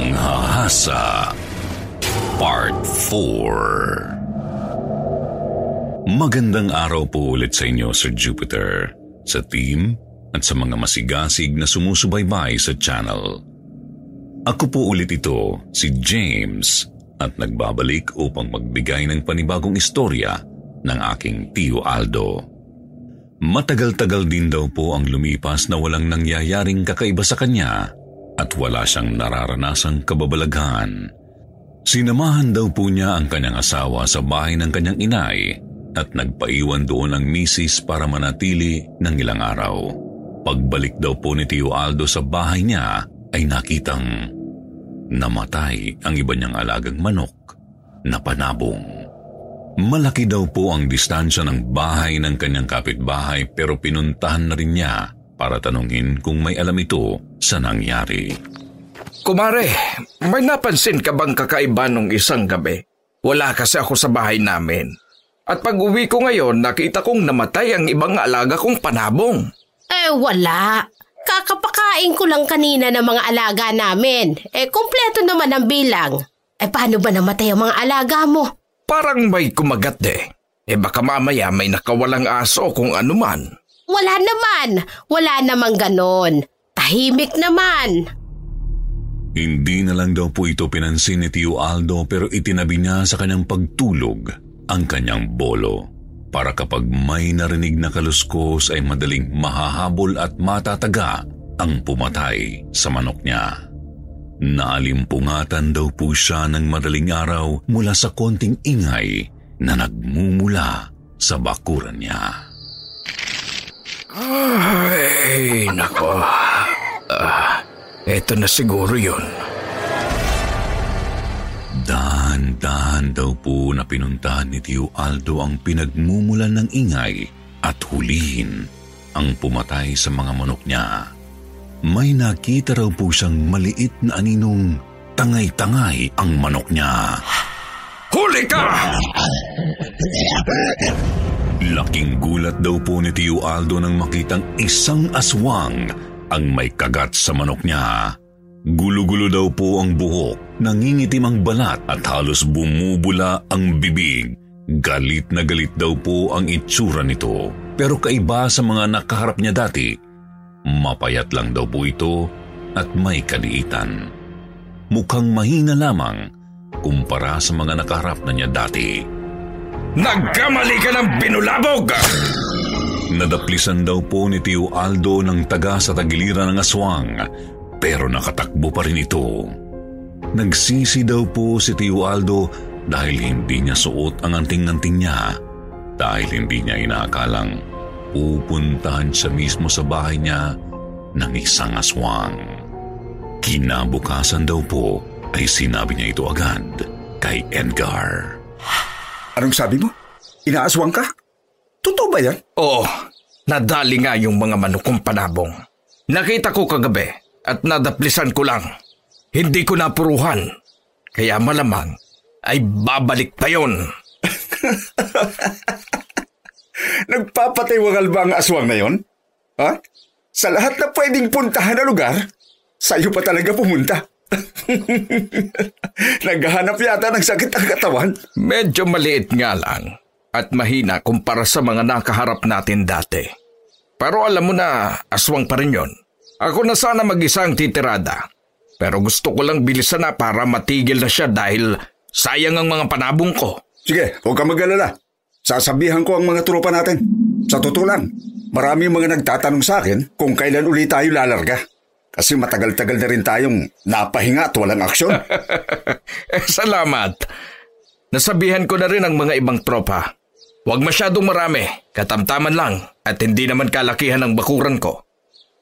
Manghahasa Part 4 Magandang araw po ulit sa inyo, Sir Jupiter, sa team at sa mga masigasig na sumusubaybay sa channel. Ako po ulit ito, si James, at nagbabalik upang magbigay ng panibagong istorya ng aking Tio Aldo. Matagal-tagal din daw po ang lumipas na walang nangyayaring kakaiba sa kanya at wala siyang nararanasang kababalaghan. Sinamahan daw po niya ang kanyang asawa sa bahay ng kanyang inay at nagpaiwan doon ang misis para manatili ng ilang araw. Pagbalik daw po ni Tio Aldo sa bahay niya ay nakitang namatay ang iba niyang alagang manok na panabong. Malaki daw po ang distansya ng bahay ng kanyang kapitbahay pero pinuntahan na rin niya para tanungin kung may alam ito sa nangyari. Kumare, may napansin ka bang kakaiba nung isang gabi? Wala kasi ako sa bahay namin. At pag uwi ko ngayon, nakita kong namatay ang ibang alaga kong panabong. Eh, wala. Kakapakain ko lang kanina ng mga alaga namin. Eh, kumpleto naman ang bilang. Eh, paano ba namatay ang mga alaga mo? Parang may kumagat eh. Eh baka mamaya may nakawalang aso kung ano man. Wala naman. Wala namang ganon. Tahimik naman. Hindi na lang daw po ito pinansin ni Tio Aldo pero itinabi niya sa kanyang pagtulog ang kanyang bolo para kapag may narinig na kaluskos ay madaling mahahabol at matataga ang pumatay sa manok niya. Naalimpungatan daw po siya ng madaling araw mula sa konting ingay na nagmumula sa bakuran niya. Ay, nako. Ah, eto na siguro yun. Dahan-dahan daw po na pinuntahan ni Tio Aldo ang pinagmumulan ng ingay at hulihin ang pumatay sa mga manok niya. May nakita raw po siyang maliit na aninong tangay-tangay ang manok niya. Huli ka! Laking gulat daw po ni Tio Aldo nang makitang isang aswang ang may kagat sa manok niya. Gulo-gulo daw po ang buhok, nangingitim ang balat at halos bumubula ang bibig. Galit na galit daw po ang itsura nito. Pero kaiba sa mga nakaharap niya dati, mapayat lang daw po ito at may kaliitan. Mukhang mahina lamang kumpara sa mga nakaharap na niya dati. Nagkamali ka ng binulabog! Nadaplisan daw po ni Tio Aldo ng taga sa tagiliran ng aswang pero nakatakbo pa rin ito. Nagsisi daw po si Tio Aldo dahil hindi niya suot ang anting-anting niya dahil hindi niya inaakalang pupuntahan siya mismo sa bahay niya ng isang aswang. Kinabukasan daw po ay sinabi niya ito agad kay Edgar. Anong sabi mo? Inaaswang ka? Totoo ba yan? Oo, nadali nga yung mga manukong panabong. Nakita ko kagabi at nadaplisan ko lang. Hindi ko napuruhan. Kaya malamang ay babalik pa yon. Nagpapatiwangal ba ang aswang na yon? Ha? Sa lahat na pwedeng puntahan na lugar, sa'yo pa talaga pumunta. Naghahanap yata ng sakit ang katawan. Medyo maliit nga lang at mahina kumpara sa mga nakaharap natin dati. Pero alam mo na, aswang pa rin yon. Ako na sana mag-isa ang titirada. Pero gusto ko lang bilisan na para matigil na siya dahil sayang ang mga panabong ko. Sige, huwag ka mag-alala. Sasabihan ko ang mga tropa natin. Sa totoo lang, marami mga nagtatanong sa akin kung kailan uli tayo lalarga. Kasi matagal-tagal na rin tayong napahinga at walang aksyon. eh, salamat. Nasabihan ko na rin ang mga ibang tropa. Huwag masyadong marami, katamtaman lang at hindi naman kalakihan ng bakuran ko.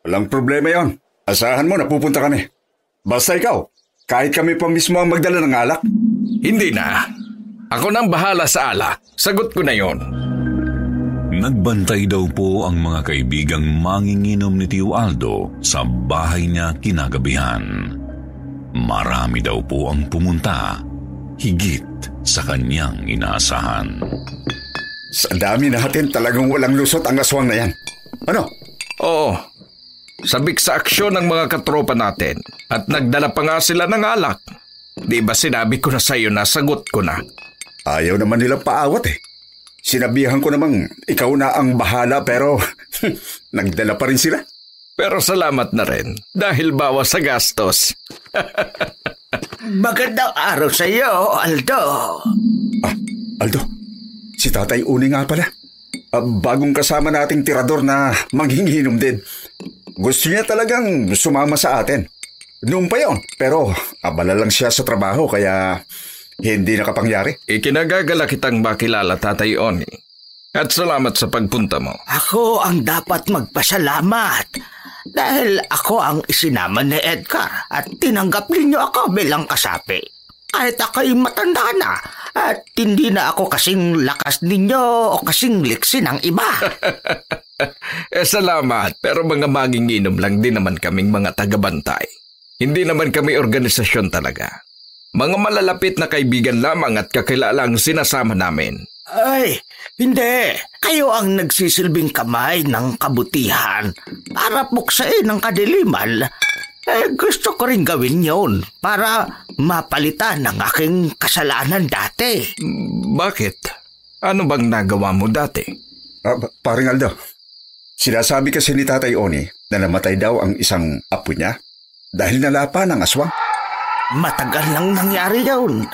Walang problema yon. Asahan mo na pupunta kami. Basta ikaw, kahit kami pa mismo ang magdala ng alak. Hindi na. Ako nang bahala sa alak. Sagot ko na yon. Nagbantay daw po ang mga kaibigang manginginom ni Tio Aldo sa bahay niya kinagabihan. Marami daw po ang pumunta, higit sa kanyang inaasahan. Sa dami natin talagang walang lusot ang aswang na yan. Ano? Oo. Sabik sa aksyon ng mga katropa natin at nagdala pa nga sila ng alak. Di ba sinabi ko na sa iyo na sagot ko na? Ayaw naman nilang paawat eh. Sinabihan ko namang ikaw na ang bahala pero nagdala pa rin sila. Pero salamat na rin dahil bawas sa gastos. Magandang araw sa iyo, Aldo. Ah, Aldo, si Tatay Uni nga pala. Ah, bagong kasama nating tirador na manghinginom din. Gusto niya talagang sumama sa atin. Noon pa yon, pero abala lang siya sa trabaho kaya hindi nakapangyari. Ikinagagala kitang makilala, Tatay Oni. At salamat sa pagpunta mo. Ako ang dapat magpasalamat dahil ako ang isinama ni Edgar at tinanggap ninyo ako bilang kasapi. Kahit ako'y matanda na at hindi na ako kasing lakas ninyo o kasing liksi ng iba. eh salamat, pero mga manginginom lang din naman kaming mga tagabantay. Hindi naman kami organisasyon talaga. Mga malalapit na kaibigan lamang at kakilala ang sinasama namin. Ay, hindi. Kayo ang nagsisilbing kamay ng kabutihan para puksain ang kadiliman. Eh, gusto ko rin gawin yon para mapalitan ang aking kasalanan dati. Bakit? Ano bang nagawa mo dati? Ah, paring Aldo, sinasabi kasi ni Tatay Oni na namatay daw ang isang apo niya dahil nalapa ng aswang. Matagal nang nangyari yun.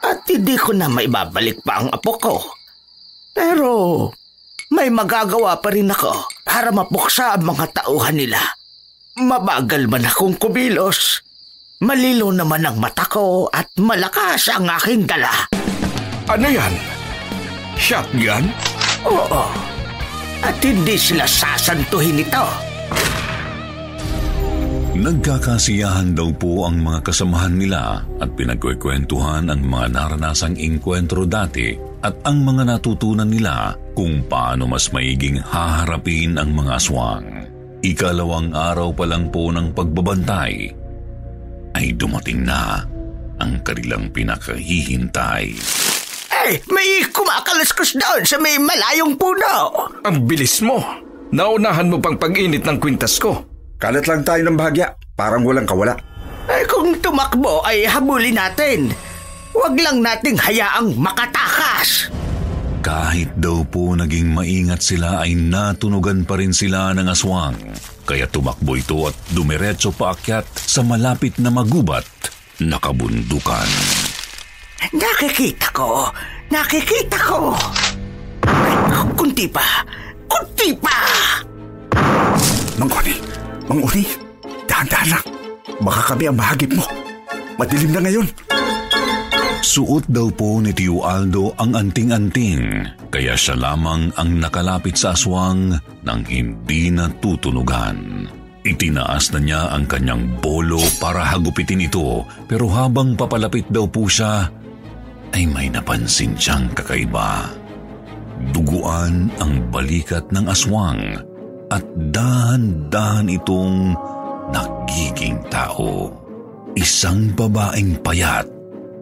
At hindi ko na maibabalik pa ang apo ko. Pero may magagawa pa rin ako para mapuksa ang mga tauhan nila. Mabagal man akong kumilos. Malilo naman ang mata ko at malakas ang aking dala. Ano yan? Shotgun? Oo. At hindi sila sasantuhin ito. Nagkakasiyahan daw po ang mga kasamahan nila at pinagkwekwentuhan ang mga naranasang inkwentro dati at ang mga natutunan nila kung paano mas maiging haharapin ang mga aswang. Ikalawang araw pa lang po ng pagbabantay ay dumating na ang kanilang pinakahihintay. Eh, may kumakalaskos doon sa may malayong puno. Ang bilis mo. Naunahan mo pang pag-init ng kwintas ko. Kalat lang tayo ng bahagya, parang walang kawala. Eh, kung tumakbo ay habulin natin. Huwag lang nating hayaang makatakas. Kahit daw po naging maingat sila ay natunugan pa rin sila ng aswang. Kaya tumakbo ito at dumiretso paakyat sa malapit na magubat na kabundukan. Nakikita ko! Nakikita ko! Ay, kunti pa! Kunti pa! Mangoni, Mangoni, dahan-dahan lang. Baka kami ang mahagip mo. Madilim na ngayon. Suot daw po ni Tio Aldo ang anting-anting, kaya siya lamang ang nakalapit sa aswang nang hindi natutunugan. Itinaas na niya ang kanyang bolo para hagupitin ito, pero habang papalapit daw po siya, ay may napansin siyang kakaiba. Duguan ang balikat ng aswang at dahan-dahan itong nagiging tao. Isang babaeng payat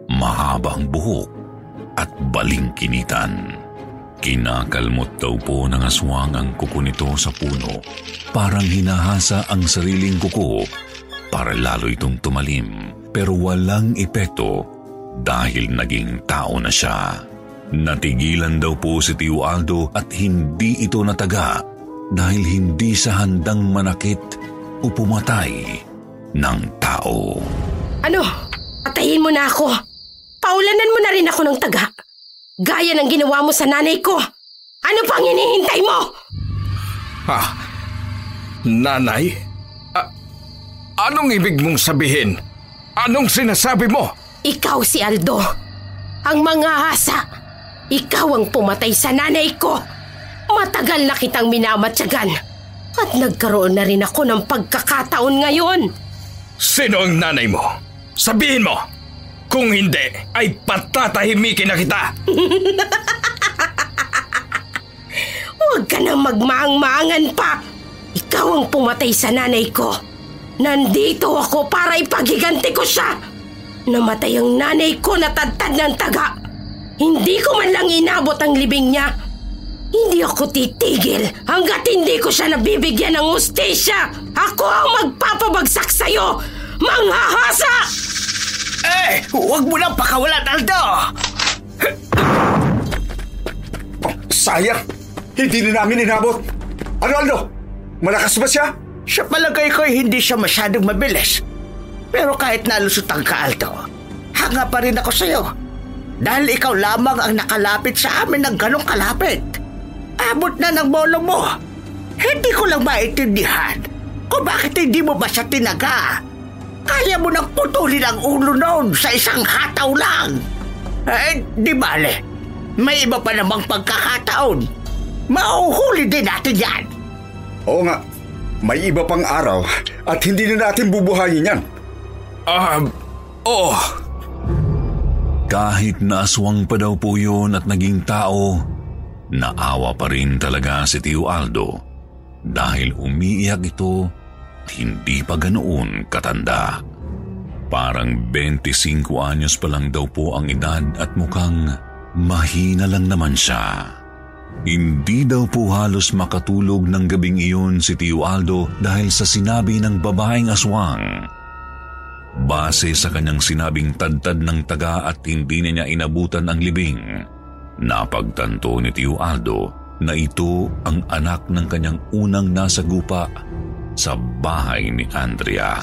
mahabang buhok at balingkinitan. Kinakalmot daw po ng aswang ang kuko nito sa puno. Parang hinahasa ang sariling kuko para lalo itong tumalim. Pero walang epekto dahil naging tao na siya. Natigilan daw po si Tio Aldo at hindi ito nataga dahil hindi sa handang manakit o pumatay ng tao. Ano? Patayin mo na ako. Paulanan mo na rin ako ng taga. Gaya ng ginawa mo sa nanay ko. Ano pang hinihintay mo? Ha? Nanay? A- anong ibig mong sabihin? Anong sinasabi mo? Ikaw si Aldo. Ang mga hasa. Ikaw ang pumatay sa nanay ko. Matagal na kitang minamatyagan. At nagkaroon na rin ako ng pagkakataon ngayon. Sino ang nanay mo? Sabihin mo! Kung hindi, ay patatahimikin na kita! Huwag ka nang magmaang-maangan pa. Ikaw ang pumatay sa nanay ko. Nandito ako para ipagiganti ko siya. Namatay ang nanay ko na tadtad ng taga. Hindi ko man lang inabot ang libing niya. Hindi ako titigil hanggat hindi ko siya nabibigyan ng ustisya. Ako ang magpapabagsak sa'yo! Manghahasa! Eh, huwag mo nang pakawalan, Aldo! Oh, sayang! Hindi na namin inabot. Ano, Aldo? Malakas ba siya? Sa palagay ko hindi siya masyadong mabilis. Pero kahit nalusutan ka, Aldo, hanga pa rin ako sa'yo. Dahil ikaw lamang ang nakalapit sa amin ng ganong kalapit. Abot na ng bolo mo. Hindi ko lang maintindihan kung bakit hindi mo ba siya tinaga. Kaya mo nang putulin ang ulo noon sa isang hataw lang. Eh, di bale. May iba pa namang pagkakataon. Mauhuli din natin yan. Oo nga. May iba pang araw at hindi na natin bubuhayin yan. Ah, oo. Kahit na aswang pa daw po yun at naging tao, naawa pa rin talaga si Tio Aldo dahil umiiyak ito hindi pa ganoon katanda. Parang 25 anyos pa lang daw po ang edad at mukhang mahina lang naman siya. Hindi daw po halos makatulog ng gabing iyon si Tio Aldo dahil sa sinabi ng babaeng aswang. Base sa kanyang sinabing tadtad ng taga at hindi na niya inabutan ang libing, napagtanto ni Tio Aldo na ito ang anak ng kanyang unang nasa gupa sa bahay ni Andrea.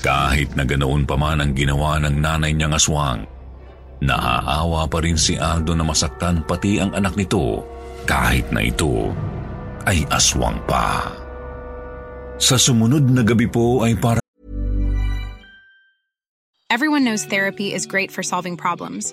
Kahit na ganoon pa man ang ginawa ng nanay niyang aswang, naaawa pa rin si Aldo na masaktan pati ang anak nito kahit na ito ay aswang pa. Sa sumunod na gabi po ay para Everyone knows therapy is great for solving problems,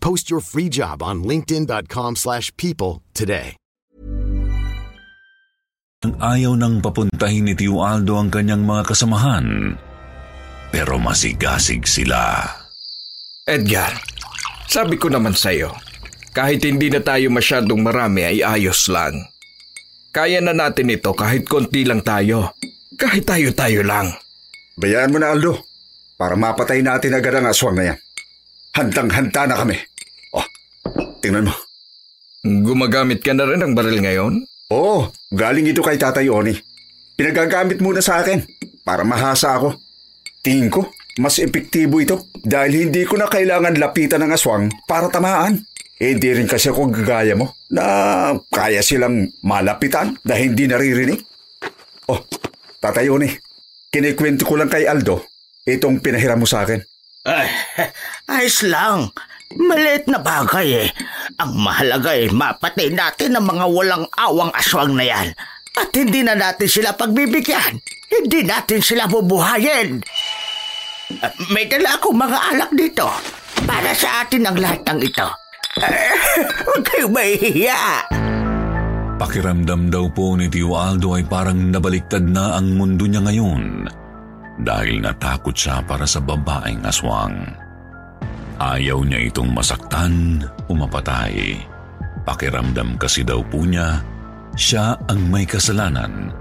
Post your free job on linkedin.com/people slash people today. ang ayaw nang papuntahin ni Tio Aldo ang kanyang mga kasamahan. Pero masigasig sila. Edgar, sabi ko naman sa'yo, kahit hindi na tayo masyadong marami ay ayos lang. Kaya na natin ito kahit konti lang tayo. Kahit tayo-tayo lang. Bayaan mo na, Aldo. Para mapatay natin agad ang aswang na yan. Handang-handa na kami. Oh, tingnan mo. Gumagamit ka na rin ng baril ngayon? Oo, galing ito kay Tatay Oni. Pinagagamit muna sa akin para mahasa ako. Tingin ko, mas epektibo ito dahil hindi ko na kailangan lapitan ng aswang para tamaan. Eh, hindi rin kasi ako gagaya mo na kaya silang malapitan na hindi naririnig. Oh, Tatay Oni, kinikwento ko lang kay Aldo itong pinahiram mo sa akin. Ay, ayos lang. Maliit na bagay eh. Ang mahalaga eh, mapatay natin ang mga walang awang aswang na yan. At hindi na natin sila pagbibigyan. Hindi natin sila bubuhayin. Ah, May dala akong mga alak dito. Para sa atin ang lahat ng ito. Huwag kayong mahihiya. Pakiramdam daw po ni Tio Aldo ay parang nabaliktad na ang mundo niya ngayon dahil natakot siya para sa babaeng aswang. Ayaw niya itong masaktan o mapatay. Pakiramdam kasi daw po niya, siya ang may kasalanan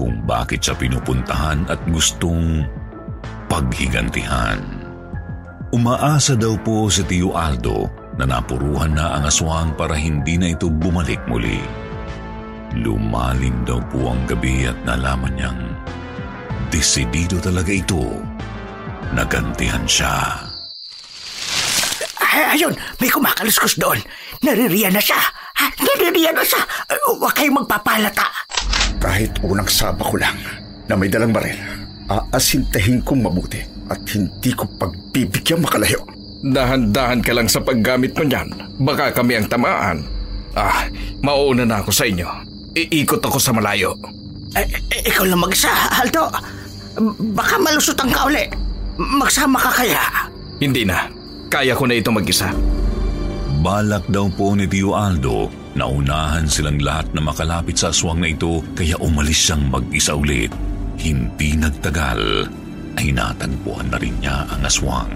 kung bakit siya pinupuntahan at gustong paghigantihan. Umaasa daw po si Tio Aldo na napuruhan na ang aswang para hindi na ito bumalik muli. Lumalim daw po ang gabi at nalaman niyang desidido talaga ito. Nagantihan siya. Ay, ayun, may kumakaluskos doon. Naririyan na siya. Ha, naririyan na siya. Uh, huwag kayong magpapalata. Kahit unang saba ko lang na may dalang baril, aasintahin kong mabuti at hindi ko pagbibigyan makalayo. Dahan-dahan ka lang sa paggamit mo niyan. Baka kami ang tamaan. Ah, mauuna na ako sa inyo. Iikot ako sa malayo. Eh, eh, ikaw lang mag-isa, Aldo. Baka malusutan ka uli. Magsama ka kaya? Hindi na. Kaya ko na ito mag-isa. Balak daw po ni Tio Aldo na unahan silang lahat na makalapit sa aswang na ito kaya umalis siyang mag-isa ulit. Hindi nagtagal ay natagpuan na rin niya ang aswang.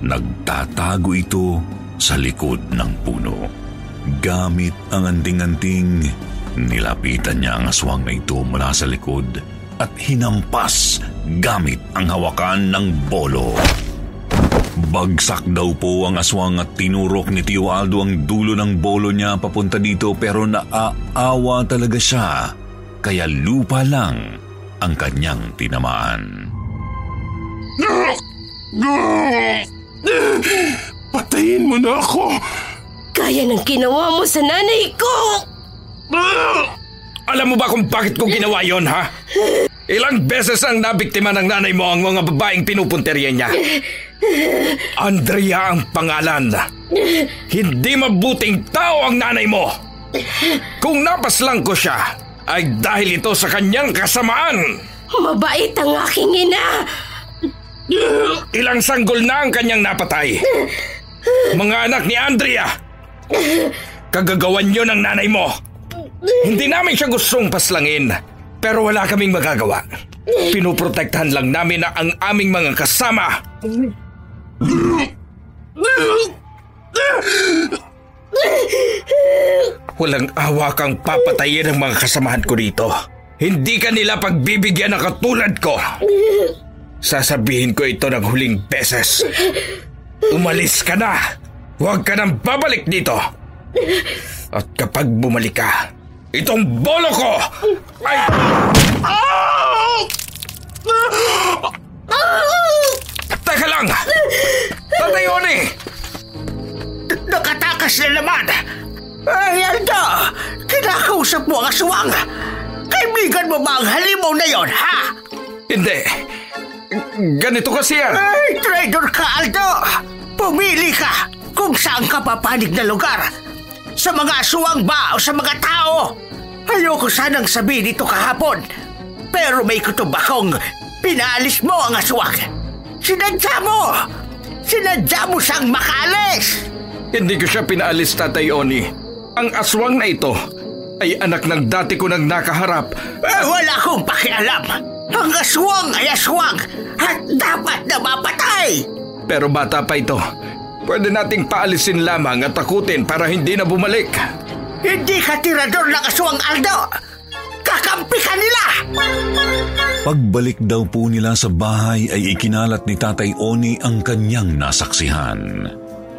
Nagtatago ito sa likod ng puno. Gamit ang anting-anting, nilapitan niya ang aswang na ito mula sa likod at hinampas gamit ang hawakan ng bolo. Bagsak daw po ang aswang at tinurok ni Tio Aldo ang dulo ng bolo niya papunta dito pero naaawa talaga siya kaya lupa lang ang kanyang tinamaan. Patayin mo na ako! Kaya ng ginawa mo sa nanay ko! Alam mo ba kung bakit ko ginawa yon ha? Ilang beses ang nabiktima ng nanay mo ang mga babaeng pinupunteriya niya. Andrea ang pangalan. Hindi mabuting tao ang nanay mo. Kung napaslang ko siya, ay dahil ito sa kanyang kasamaan. Mabait ang aking ina! Ilang sanggol na ang kanyang napatay. Mga anak ni Andrea. Kagagawan yun ng nanay mo. Hindi namin siya gustong paslangin, pero wala kaming magagawa. Pinuprotektahan lang namin na ang aming mga kasama. Walang awa kang papatayin ng mga kasamahan ko dito. Hindi ka nila pagbibigyan ng katulad ko. Sasabihin ko ito ng huling beses. Umalis ka na. Huwag ka nang babalik dito. At kapag bumalik ka, itong bolo ko ay... Teka lang! Tatay Oni! Nakatakas na naman. Ay, Aldo, kinakausap mo ang aswang. Kaibigan mo ba ang halimaw na yon, ha? Hindi. Ganito kasi yan. Ay, traitor ka, Aldo! Pumili ka kung saan ka papanig na lugar. Sa mga aswang ba o sa mga tao? Ayoko sanang sabihin ito kahapon. Pero may kutob akong pinaalis mo ang aswang. Sinadya mo! Sinadya mo siyang makalis! Hindi ko siya pinaalis, Tatay Oni. Ang aswang na ito ay anak ng dati ko nang nakaharap. Eh, wala akong pakialam. Ang aswang ay aswang at dapat na mapatay. Pero bata pa ito. Pwede nating paalisin lamang at takutin para hindi na bumalik. Hindi ka tirador ng aswang, Aldo. Kakampi ka nila! Pagbalik daw po nila sa bahay ay ikinalat ni Tatay Oni ang kanyang nasaksihan.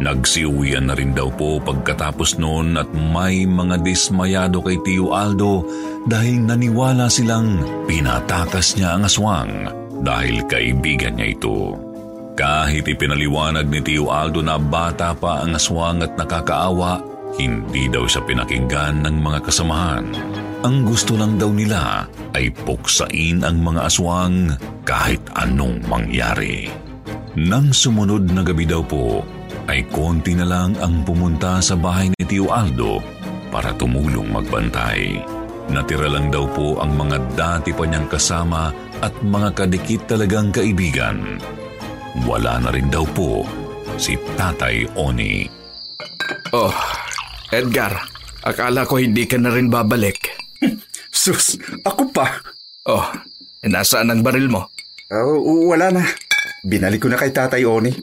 Nagsiuwian na rin daw po pagkatapos noon at may mga dismayado kay Tio Aldo dahil naniwala silang pinatakas niya ang aswang dahil kaibigan niya ito. Kahit ipinaliwanag ni Tio Aldo na bata pa ang aswang at nakakaawa, hindi daw siya pinakinggan ng mga kasamahan. Ang gusto lang daw nila ay puksain ang mga aswang kahit anong mangyari. Nang sumunod na gabi daw po, ay konti na lang ang pumunta sa bahay ni Tio Aldo para tumulong magbantay. Natira lang daw po ang mga dati pa niyang kasama at mga kadikit talagang kaibigan. Wala na rin daw po si Tatay Oni. Oh, Edgar, akala ko hindi ka na rin babalik. Sus, ako pa. Oh, nasaan ang baril mo? Uh, wala na. Binalik ko na kay Tatay Oni.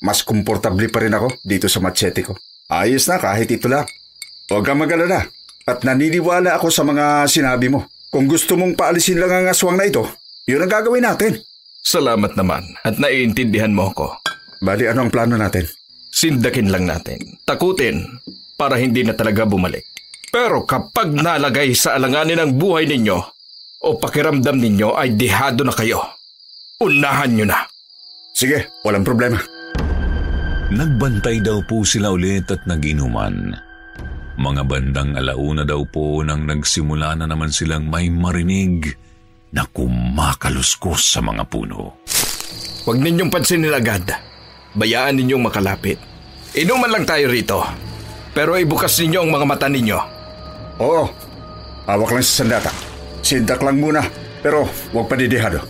Mas komportable pa rin ako dito sa machete ko. Ayos na kahit ito lang. Huwag kang mag-alala. At naniniwala ako sa mga sinabi mo. Kung gusto mong paalisin lang ang aswang na ito, yun ang gagawin natin. Salamat naman at naiintindihan mo ko. Bali, ano ang plano natin? Sindakin lang natin. Takutin para hindi na talaga bumalik. Pero kapag nalagay sa alanganin ang buhay ninyo o pakiramdam ninyo ay dihado na kayo, unahan nyo na. Sige, walang problema. Nagbantay daw po sila ulit at naginuman. Mga bandang alauna daw po nang nagsimula na naman silang may marinig na kumakaluskos sa mga puno. Huwag ninyong pansinin agad. Bayaan ninyong makalapit. Inuman lang tayo rito. Pero ibukas ninyo ang mga mata ninyo. Oo, hawak lang sa sandata. Sindak lang muna, pero huwag padidihado.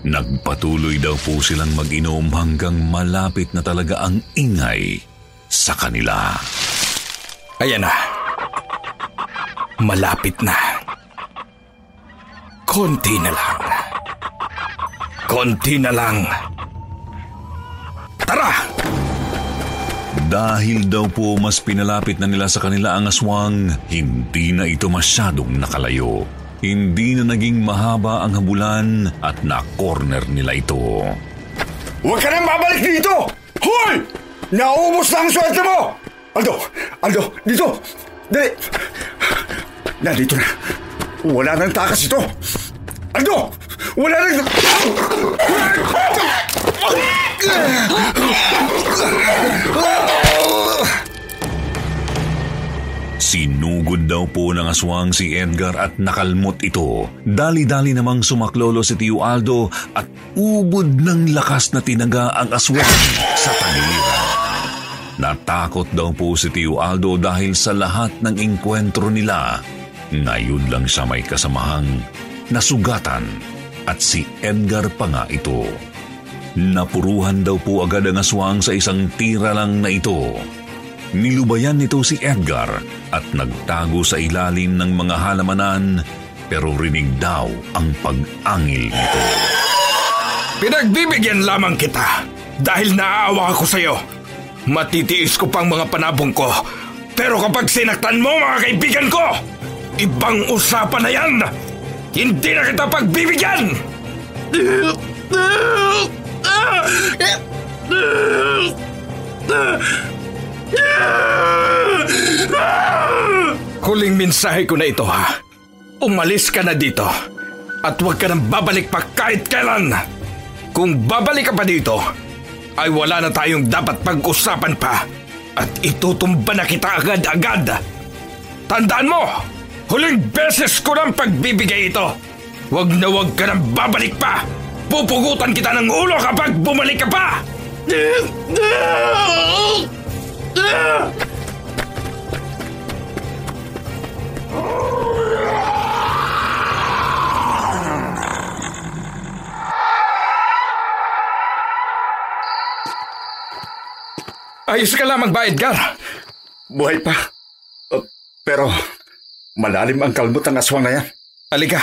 Nagpatuloy daw po silang mag-inom hanggang malapit na talaga ang ingay sa kanila. Ayan na. Malapit na. Konti na lang. Konti na lang. Tara! Dahil daw po mas pinalapit na nila sa kanila ang aswang, hindi na ito masyadong nakalayo. Hindi na naging mahaba ang habulan at na-corner nila ito. Huwag ka nang babalik dito! Hoy! Naubos na ang swerte mo! Aldo! Aldo! Dito! Dali! Nandito na. Wala nang takas ito! Aldo! Wala nang... Sinugod daw po ng aswang si Edgar at nakalmot ito. Dali-dali namang sumaklolo si Tio Aldo at ubod ng lakas na tinaga ang aswang sa tagiliran. Natakot daw po si Tio Aldo dahil sa lahat ng engkwentro nila. Ngayon lang siya may kasamahang nasugatan at si Edgar pa nga ito. Napuruhan daw po agad ang aswang sa isang tira lang na ito. Nilubayan nito si Edgar at nagtago sa ilalim ng mga halamanan pero rinig daw ang pag-angil nito. Pinagbibigyan lamang kita dahil naaawa ako sa iyo. Matitiis ko pang mga panabong ko. Pero kapag sinaktan mo mga kaibigan ko, ibang usapan na yan. Hindi na kita pagbibigyan! Huling mensahe ko na ito ha. Umalis ka na dito. At huwag ka nang babalik pa kahit kailan. Kung babalik ka pa dito, ay wala na tayong dapat pag-usapan pa. At itutumba na kita agad-agad. Tandaan mo, huling beses ko ng pagbibigay ito. Huwag na huwag ka nang babalik pa. Pupugutan kita ng ulo kapag bumalik ka pa. Ayos ka lamang ba, Edgar? Buhay pa. Uh, pero malalim ang kalmot ng aswang na yan. Halika,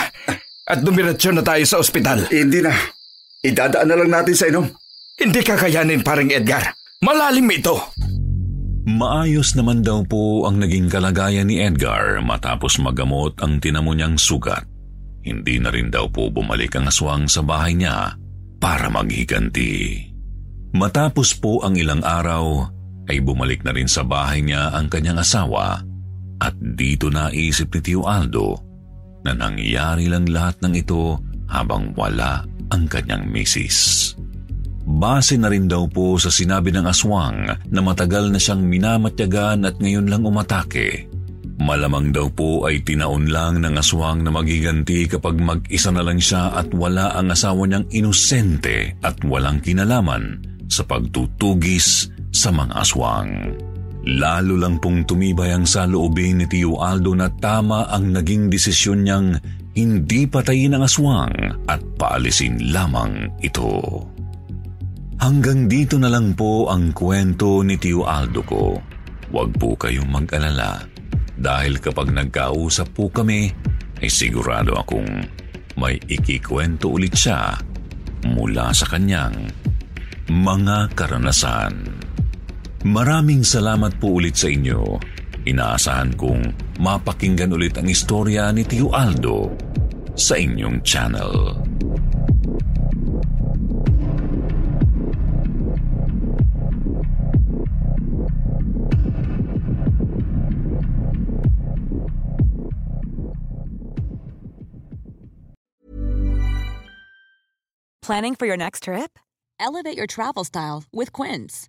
at dumiretso na tayo sa ospital. Hindi na. Idadaan na lang natin sa inom. Hindi kakayanin paring Edgar. Malalim ito. Maayos naman daw po ang naging kalagayan ni Edgar matapos magamot ang tinamo niyang sugat. Hindi na rin daw po bumalik ang aswang sa bahay niya para maghiganti. Matapos po ang ilang araw, ay bumalik na rin sa bahay niya ang kanyang asawa at dito naisip ni Tio Aldo na nangyari lang lahat ng ito habang wala ang kanyang misis. Base na rin daw po sa sinabi ng aswang na matagal na siyang minamatyagan at ngayon lang umatake. Malamang daw po ay tinaon lang ng aswang na magiganti kapag mag-isa na lang siya at wala ang asawa niyang inosente at walang kinalaman sa pagtutugis sa mga aswang. Lalo lang pong tumibay ang saloobin ni Tio Aldo na tama ang naging desisyon niyang hindi patayin ang aswang at paalisin lamang ito. Hanggang dito na lang po ang kwento ni Tio Aldo ko. Huwag po kayong mag-alala dahil kapag nagkausap po kami ay sigurado akong may ikikwento ulit siya mula sa kanyang mga karanasan. Maraming salamat po ulit sa inyo. Inaasahan kong mapakinggan ulit ang istorya ni Tio Aldo sa inyong channel. Planning for your next trip? Elevate your travel style with Quince.